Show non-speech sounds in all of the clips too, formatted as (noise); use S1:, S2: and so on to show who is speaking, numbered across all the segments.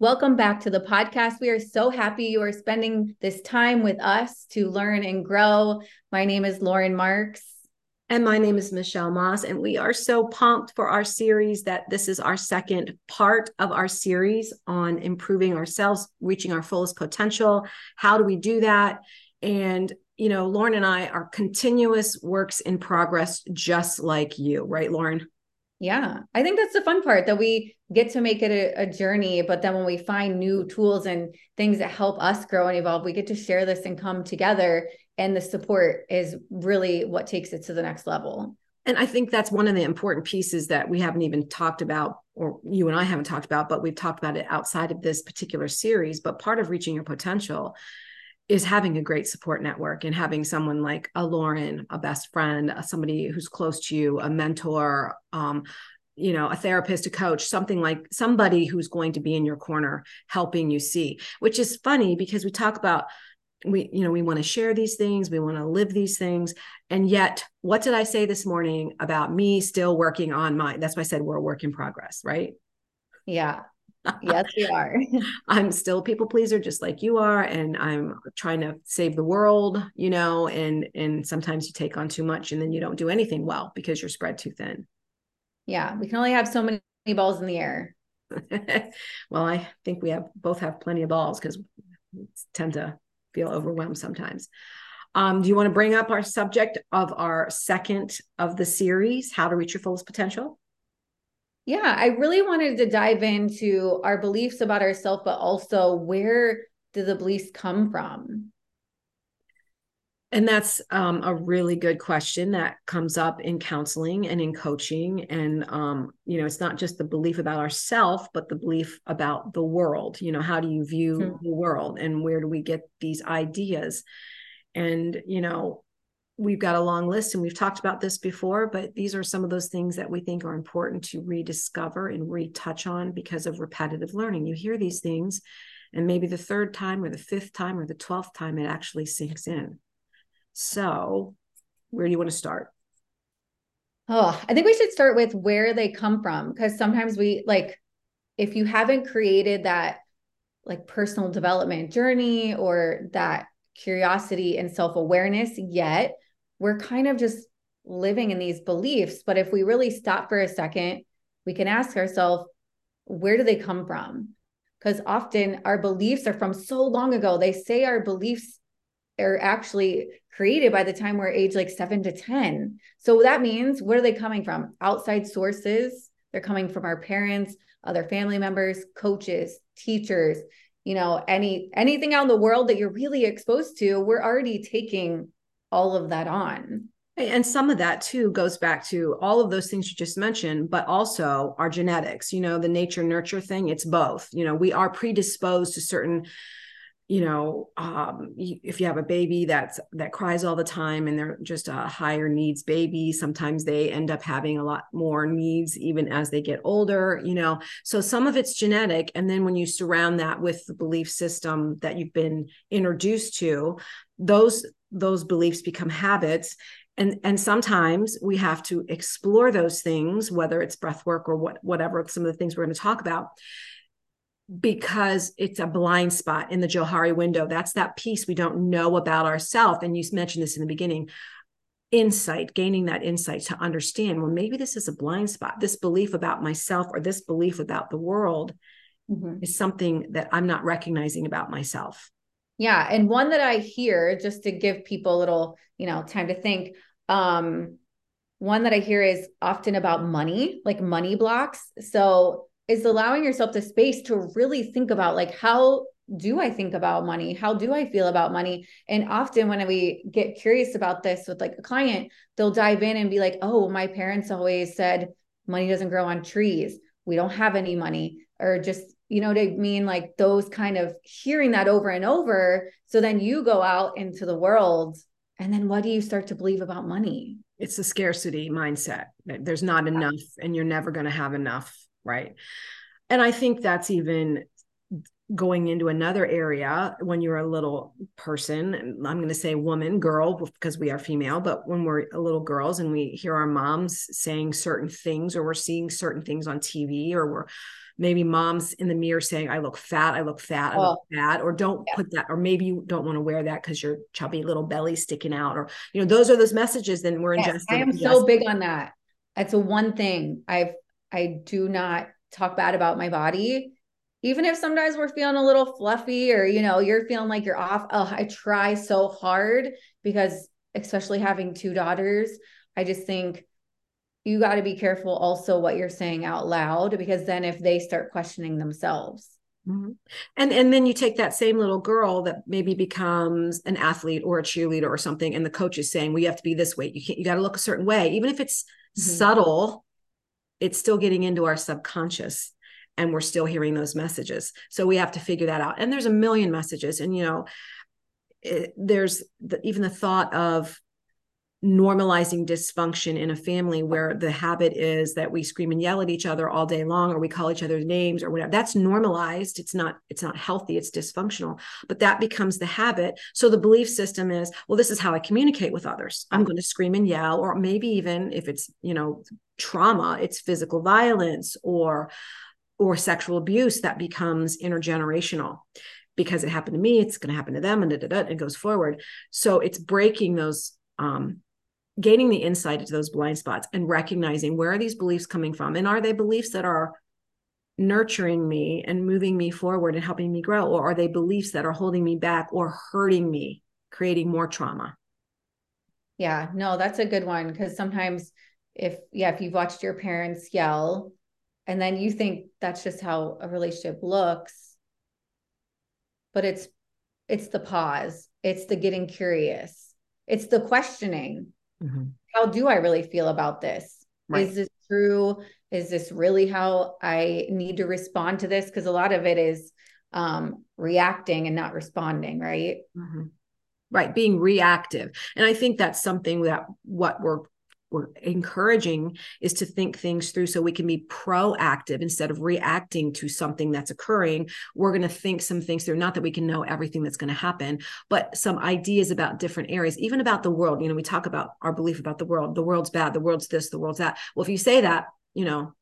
S1: Welcome back to the podcast. We are so happy you are spending this time with us to learn and grow. My name is Lauren Marks.
S2: And my name is Michelle Moss. And we are so pumped for our series that this is our second part of our series on improving ourselves, reaching our fullest potential. How do we do that? And, you know, Lauren and I are continuous works in progress, just like you, right, Lauren?
S1: Yeah, I think that's the fun part that we get to make it a, a, journey. But then when we find new tools and things that help us grow and evolve, we get to share this and come together. And the support is really what takes it to the next level.
S2: And I think that's one of the important pieces that we haven't even talked about, or you and I haven't talked about, but we've talked about it outside of this particular series. But part of reaching your potential is having a great support network and having someone like a Lauren, a best friend, somebody who's close to you, a mentor, um, you know, a therapist, a coach, something like somebody who's going to be in your corner helping you see, which is funny because we talk about we you know we want to share these things we want to live these things and yet what did i say this morning about me still working on my that's why i said we're a work in progress right?
S1: Yeah yes, we are. (laughs)
S2: I'm still a people pleaser, just like you are, and I'm trying to save the world, you know. And and sometimes you take on too much, and then you don't do anything well because you're spread too thin.
S1: Yeah, we can only have so many balls in the air. (laughs)
S2: well, I think we have both have plenty of balls because we tend to feel overwhelmed sometimes. Um, do you want to bring up our subject of our second of the series, How to Reach Your Fullest Potential?
S1: Yeah, I really wanted to dive into our beliefs about ourselves, but also where do the beliefs come from?
S2: And that's um, a really good question that comes up in counseling and in coaching. And, um, you know, it's not just the belief about ourself, but the belief about the world. You know, how do you view mm-hmm. the world and where do we get these ideas? And, you know, we've got a long list and we've talked about this before, but these are some of those things that we think are important to rediscover and retouch on because of repetitive learning. You hear these things, and maybe the third time or the fifth time or the 12th time it actually sinks in. So, where do you want to start?
S1: Oh, I think we should start with where they come from because sometimes we like, if you haven't created that like personal development journey or that curiosity and self awareness yet, we're kind of just living in these beliefs. But if we really stop for a second, we can ask ourselves, where do they come from? Because often our beliefs are from so long ago. They say our beliefs are actually created by the time we're age like seven to 10. So that means where are they coming from? Outside sources. They're coming from our parents, other family members, coaches, teachers, you know, any anything out in the world that you're really exposed to, we're already taking all of that on.
S2: And some of that too goes back to all of those things you just mentioned, but also our genetics, you know, the nature nurture thing, it's both. You know, we are predisposed to certain you know um, if you have a baby that's that cries all the time and they're just a higher needs baby sometimes they end up having a lot more needs even as they get older you know? So some of it's genetic and then when you surround that with the belief system that you've been introduced to those those beliefs become habits and and sometimes we have to explore those things whether it's breath work or what whatever some of the things we're going to talk about because it's a blind spot in the johari window that's that piece we don't know about ourselves and you mentioned this in the beginning insight gaining that insight to understand well maybe this is a blind spot this belief about myself or this belief about the world mm-hmm. is something that i'm not recognizing about myself
S1: yeah. And one that I hear, just to give people a little, you know, time to think, um, one that I hear is often about money, like money blocks. So is allowing yourself the space to really think about like how do I think about money? How do I feel about money? And often when we get curious about this with like a client, they'll dive in and be like, "Oh, my parents always said money doesn't grow on trees. We don't have any money." Or just you know what I mean? Like those kind of hearing that over and over. So then you go out into the world and then what do you start to believe about money?
S2: It's a scarcity mindset. There's not enough and you're never going to have enough. Right. And I think that's even going into another area when you're a little person i'm going to say woman girl because we are female but when we're little girls and we hear our moms saying certain things or we're seeing certain things on tv or we're maybe moms in the mirror saying i look fat i look fat i oh, look fat or don't yeah. put that or maybe you don't want to wear that because your chubby little belly sticking out or you know those are those messages then we're yes, ingesting
S1: i am
S2: ingesting.
S1: so big on that that's a one thing i've i do not talk bad about my body even if sometimes we're feeling a little fluffy or you know you're feeling like you're off oh i try so hard because especially having two daughters i just think you got to be careful also what you're saying out loud because then if they start questioning themselves
S2: mm-hmm. and and then you take that same little girl that maybe becomes an athlete or a cheerleader or something and the coach is saying well you have to be this way you can't you got to look a certain way even if it's mm-hmm. subtle it's still getting into our subconscious and we're still hearing those messages. So we have to figure that out. And there's a million messages. And you know it, there's the, even the thought of normalizing dysfunction in a family where the habit is that we scream and yell at each other all day long or we call each other's names or whatever. That's normalized. It's not it's not healthy. It's dysfunctional. But that becomes the habit. So the belief system is well this is how i communicate with others. I'm mm-hmm. going to scream and yell or maybe even if it's you know trauma it's physical violence or or sexual abuse that becomes intergenerational. Because it happened to me it's going to happen to them and da, da, da, it goes forward. So it's breaking those um, gaining the insight into those blind spots and recognizing where are these beliefs coming from and are they beliefs that are nurturing me and moving me forward and helping me grow or are they beliefs that are holding me back or hurting me creating more trauma?
S1: Yeah no that's a good one because sometimes if yeah if you've watched your parents yell and then you think that's just how a relationship looks but it's it's the pause it's the getting curious it's the questioning mm-hmm. how do i really feel about this right. is this true is this really how i need to respond to this because a lot of it is um reacting and not responding right
S2: mm-hmm. right being reactive and i think that's something that what we're we're encouraging is to think things through so we can be proactive. Instead of reacting to something that's occurring we're going to think some things through. Not that we can know everything that's going to happen but some ideas about different areas even about the world. You know we talk about our belief about the world. The world's bad the world's this the world's that. Well if you say that you know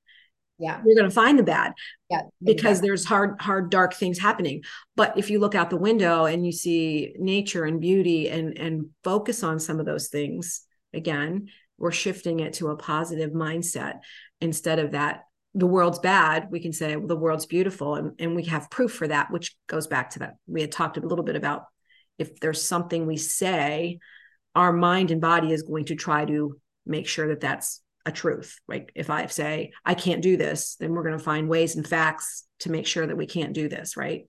S1: yeah.
S2: you're going to find the bad yeah. because there's hard hard dark things happening. But if you look out the window and you see nature and beauty and and focus on some of those things again we're shifting it to a positive mindset. Instead of that the world's bad we can say well, the world's beautiful and, and we have proof for that which goes back to that. We had talked a little bit about if there's something we say our mind and body is going to try to make sure that that's a truth. Like if i say i can't do this then we're going to find ways and facts to make sure that we can't do this right?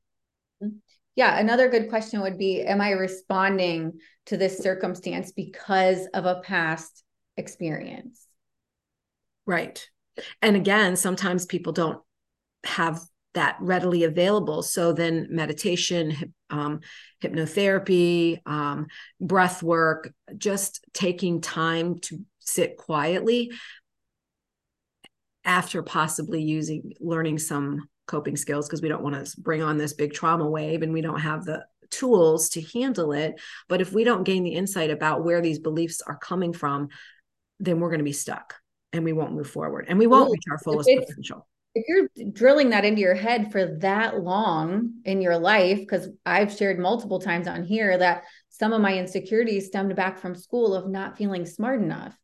S2: Mm-hmm.
S1: Yeah another good question would be am i responding to this circumstance because of a past experience.
S2: Right. And again, sometimes people don't have that readily available. So then meditation, um, hypnotherapy, um, breath work, just taking time to sit quietly after possibly using learning some coping skills because we don't want to bring on this big trauma wave and we don't have the tools to handle it but if we don't gain the insight about where these beliefs are coming from then we're going to be stuck and we won't move forward and we won't reach our fullest potential.
S1: If you're drilling that into your head for that long in your life, because I've shared multiple times on here that some of my insecurities stemmed back from school of not feeling smart enough.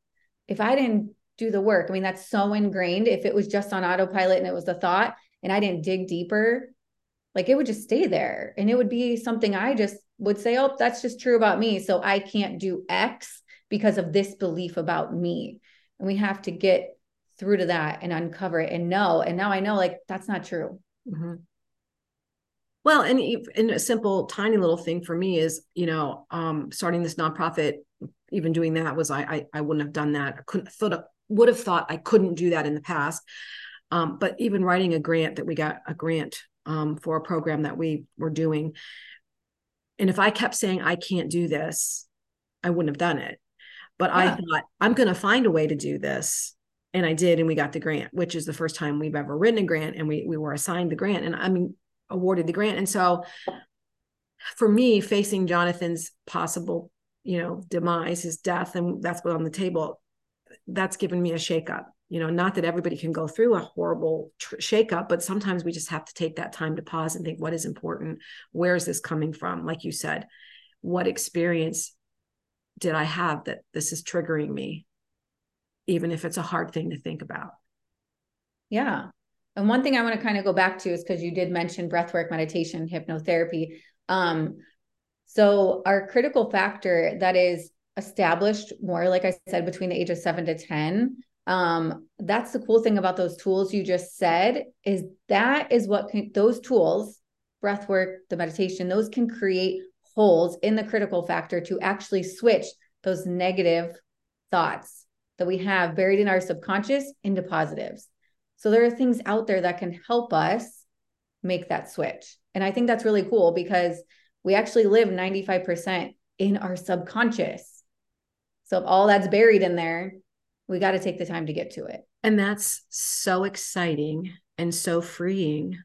S1: If I didn't do the work, I mean, that's so ingrained. If it was just on autopilot and it was the thought and I didn't dig deeper, like it would just stay there and it would be something I just would say, oh, that's just true about me. So I can't do X because of this belief about me. And we have to get through to that and uncover it and know. And now I know like that's not true. Mm-hmm.
S2: Well, and, and a simple, tiny little thing for me is, you know, um, starting this nonprofit, even doing that was I, I, I wouldn't have done that. I couldn't thought would have thought I couldn't do that in the past. Um, but even writing a grant that we got a grant um, for a program that we were doing, and if I kept saying I can't do this, I wouldn't have done it. But yeah. I thought, I'm going to find a way to do this. And I did, and we got the grant, which is the first time we've ever written a grant and we, we were assigned the grant. And I mean, awarded the grant and so for me facing jonathan's possible you know demise his death and that's what on the table that's given me a shakeup you know not that everybody can go through a horrible tr- shakeup but sometimes we just have to take that time to pause and think what is important where is this coming from like you said what experience did i have that this is triggering me even if it's a hard thing to think about?
S1: Yeah. And one thing i want to kind of go back to is because you did mention breathwork meditation hypnotherapy. Um so our critical factor that is established more like i said between the age of 7 to 10 um that's the cool thing about those tools you just said is that is what can, those tools breath work the meditation those can create holes in the critical factor to actually switch those negative thoughts that we have buried in our subconscious into positives. So there are things out there that can help us make that switch. And i think that's really cool because we actually live 95% in our subconscious. So if all that's buried in there we got to take the time to get to it.
S2: And that's so exciting and so freeing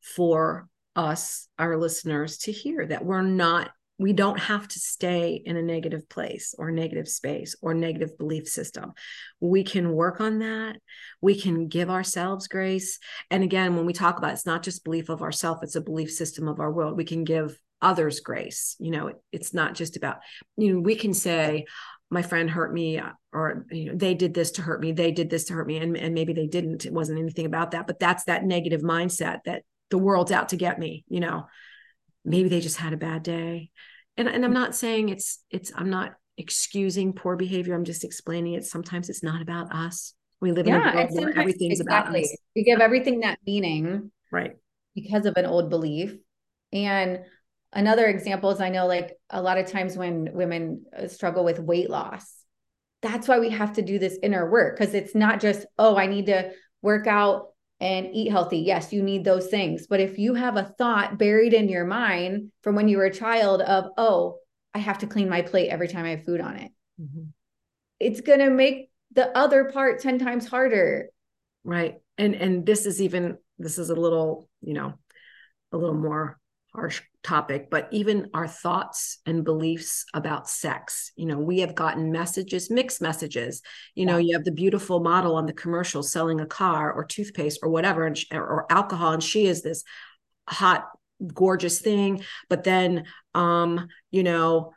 S2: for us, our listeners, to hear that we're not, we don't have to stay in a negative place or negative space or negative belief system. We can work on that. We can give ourselves grace. And again, when we talk about it, it's not just belief of ourself, it's a belief system of our world. We can give others grace. You know, it's not just about, you know, we can say, my friend hurt me uh, or you know they did this to hurt me they did this to hurt me and, and maybe they didn't it wasn't anything about that but that's that negative mindset that the world's out to get me you know? Maybe they just had a bad day. And, and i'm not saying it's it's i'm not excusing poor behavior. I'm just explaining it. Sometimes it's not about us. We live yeah, in a world where everything's exactly. about us.
S1: We give everything that meaning
S2: right.
S1: because of an old belief. And another example is I know like a lot of times when women uh, struggle with weight loss, that's why we have to do this inner work because it's not just, oh, I need to work out and eat healthy. Yes, you need those things. But if you have a thought buried in your mind from when you were a child of, oh, I have to clean my plate every time I have food on it, mm-hmm. it's going to make the other part 10 times harder.
S2: Right. And and this is even this is a little, you know, a little more harsh topic, but even our thoughts and beliefs about sex. You know, we have gotten messages, mixed messages. You know, you have the beautiful model on the commercial selling a car or toothpaste or whatever, and, or alcohol, and she is this hot, gorgeous thing. But then, um, you know,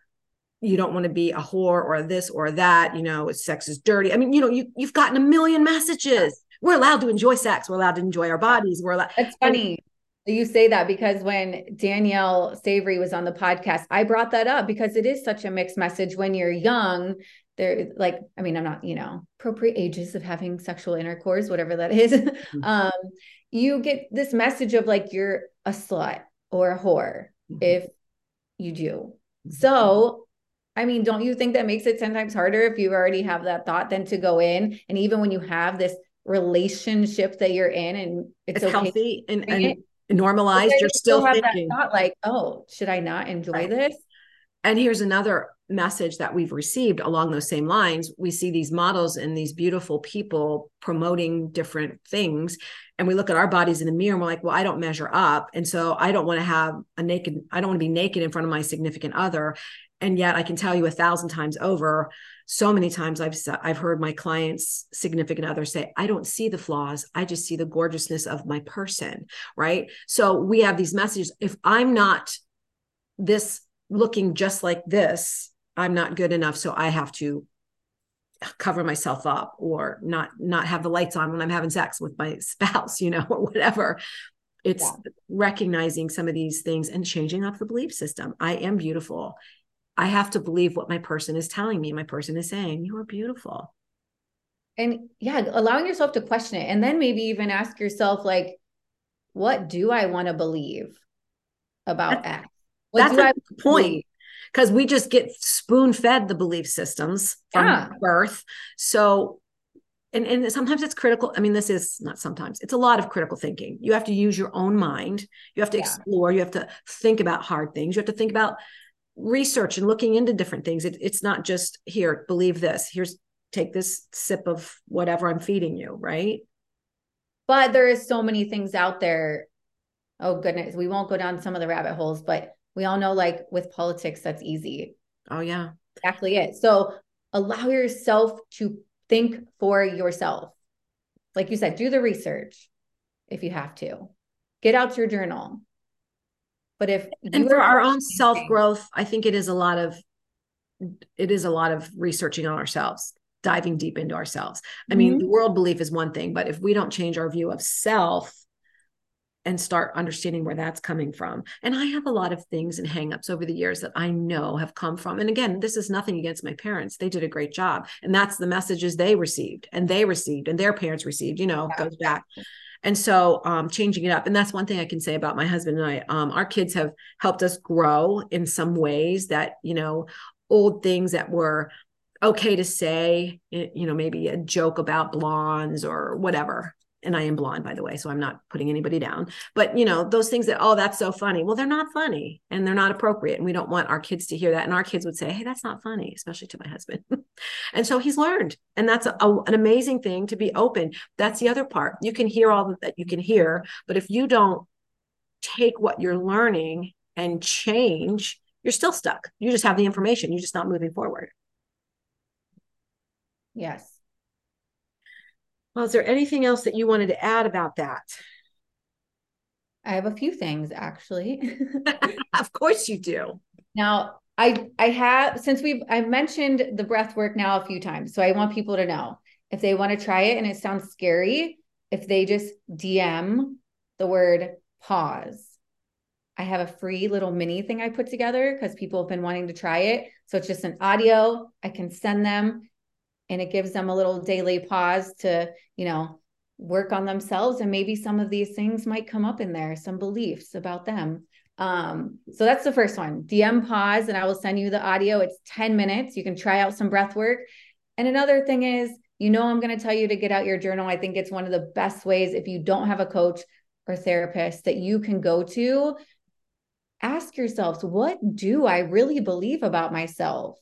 S2: you don't want to be a whore or this or that. You know, sex is dirty. I mean, you know, you you've gotten a million messages. We're allowed to enjoy sex. We're allowed to enjoy our bodies. We're allowed.
S1: It's funny. You say that because when Danielle Savory was on the podcast, I brought that up because it is such a mixed message when you're young. There, like, I mean, I'm not, you know, appropriate ages of having sexual intercourse, whatever that is. (laughs) Mm-hmm. um, you get this message of like you're a slut or a whore mm-hmm. if you do. Mm-hmm. So, I mean, don't you think that makes it 10 times harder if you already have that thought than to go in? And even when you have this relationship that you're in and it's,
S2: it's okay healthy and, and normalized you're still, still thinking.
S1: not like oh should i not enjoy right. this?
S2: And here's another message that we've received along those same lines. We see these models and these beautiful people promoting different things and we look at our bodies in the mirror and we're like well i don't measure up and so i don't want to have a naked i don't want to be naked in front of my significant other. And yet i can tell you a thousand times over so many times I've I've heard my clients significant others say I don't see the flaws I just see the gorgeousness of my person right? So we have these messages if I'm not this looking just like this I'm not good enough so I have to cover myself up or not not have the lights on when I'm having sex with my (laughs) spouse you know or whatever it's yeah. recognizing some of these things and changing up the belief system I am beautiful I have to believe what my person is telling me. My person is saying, You are beautiful.
S1: And yeah, allowing yourself to question it. And then maybe even ask yourself, like, what do I want to believe about
S2: that's, X? What that's the point. Because we just get spoon fed the belief systems from yeah. birth. So and, and sometimes it's critical. I mean, this is not sometimes, it's a lot of critical thinking. You have to use your own mind. You have to yeah. explore. You have to think about hard things. You have to think about research and looking into different things. It, it's not just here, believe this. Here's take this sip of whatever I'm feeding you, right?
S1: But there is so many things out there oh goodness, we won't go down some of the rabbit holes, but we all know like with politics, that's easy.
S2: Oh, yeah.
S1: Exactly it. So allow yourself to think for yourself. Like you said, do the research if you have to. Get out your journal. But if
S2: and for our own self growth, I think it is a lot of it is a lot of researching on ourselves, diving deep into ourselves. I mm-hmm. mean, the world belief is one thing, but if we don't change our view of self, and start understanding where that's coming from. And I have a lot of things and hangups over the years that I know have come from. And again, this is nothing against my parents. They did a great job. And that's the messages they received and they received and their parents received, you know, yeah. goes back. And so um, changing it up. And that's one thing I can say about my husband and I. Um, our kids have helped us grow in some ways that, you know, old things that were okay to say, you know, maybe a joke about blondes or whatever and I am blonde, by the way, so I'm not putting anybody down. But you know, those things that, oh, that's so funny. Well, they're not funny and they're not appropriate. And we don't want our kids to hear that. And our kids would say, Hey, that's not funny, especially to my husband. (laughs) and so he's learned. And that's a, a, an amazing thing to be open. That's the other part. You can hear all that you can hear, but if you don't take what you're learning and change, you're still stuck. You just have the information, you're just not moving forward.
S1: Yes.
S2: Well, is there anything else that you wanted to add about that?
S1: I have a few things actually. (laughs)
S2: of course you do.
S1: Now, I I have since we've I mentioned the breath work now a few times. So I want people to know if they want to try it and it sounds scary, if they just DM the word pause. I have a free little mini thing I put together because people have been wanting to try it. So it's just an audio. I can send them and it gives them a little daily pause to, you know, work on themselves and maybe some of these things might come up in there, some beliefs about them. Um, so that's the first one. DM pause and I will send you the audio. It's 10 minutes. You can try out some breath work. And another thing is, you know, I'm going to tell you to get out your journal. I think it's one of the best ways if you don't have a coach or therapist that you can go to. Ask yourselves, what do I really believe about myself?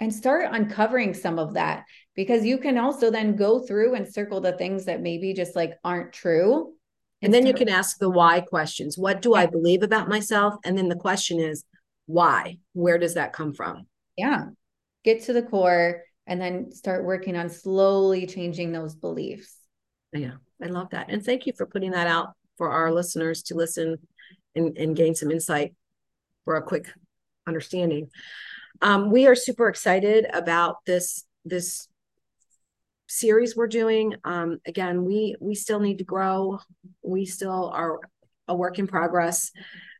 S1: And start uncovering some of that because you can also then go through and circle the things that maybe just like aren't true.
S2: And, and then start- you can ask the why questions. What do I believe about myself? And then the question is, why? Where does that come from?
S1: Yeah. Get to the core and then start working on slowly changing those beliefs.
S2: Yeah, I love that. And thank you for putting that out for our listeners to listen and, and gain some insight for a quick understanding. Um, we are super excited about this this series we're doing. Um, again, we we still need to grow. We still are a work in progress.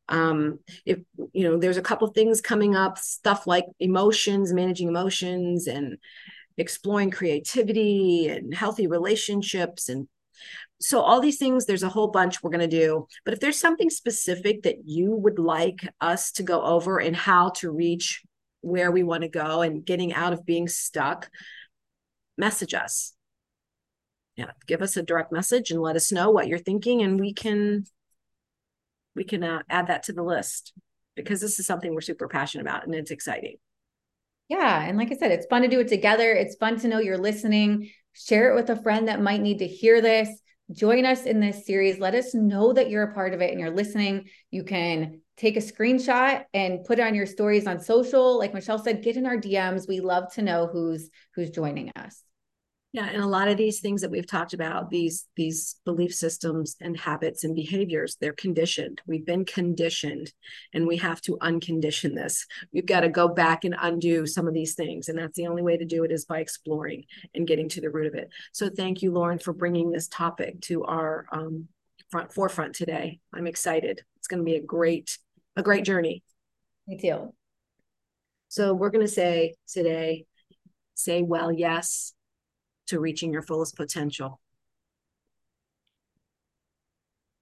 S2: Um, if you know, there's a couple things coming up, stuff like emotions, managing emotions, and exploring creativity and healthy relationships and so all these things there's a whole bunch we're going to do but if there's something specific that you would like us to go over and how to reach where we want to go and getting out of being stuck, message us. Yeah, give us a direct message and let us know what you're thinking, and we can we can uh, add that to the list because this is something we're super passionate about and it's exciting.
S1: Yeah, and like I said, it's fun to do it together. It's fun to know you're listening. Share it with a friend that might need to hear this. Join us in this series. Let us know that you're a part of it and you're listening. You can take a screenshot and put it on your stories on social like michelle said get in our dms we love to know who's who's joining us
S2: yeah and a lot of these things that we've talked about these these belief systems and habits and behaviors they're conditioned. We've been conditioned and we have to uncondition this. We've got to go back and undo some of these things and that's the only way to do it is by exploring and getting to the root of it. So thank you lauren for bringing this topic to our um, front forefront today. I'm excited. It's going to be a great a great journey.
S1: Me too.
S2: So we're going to say today, say well, yes to reaching your fullest potential.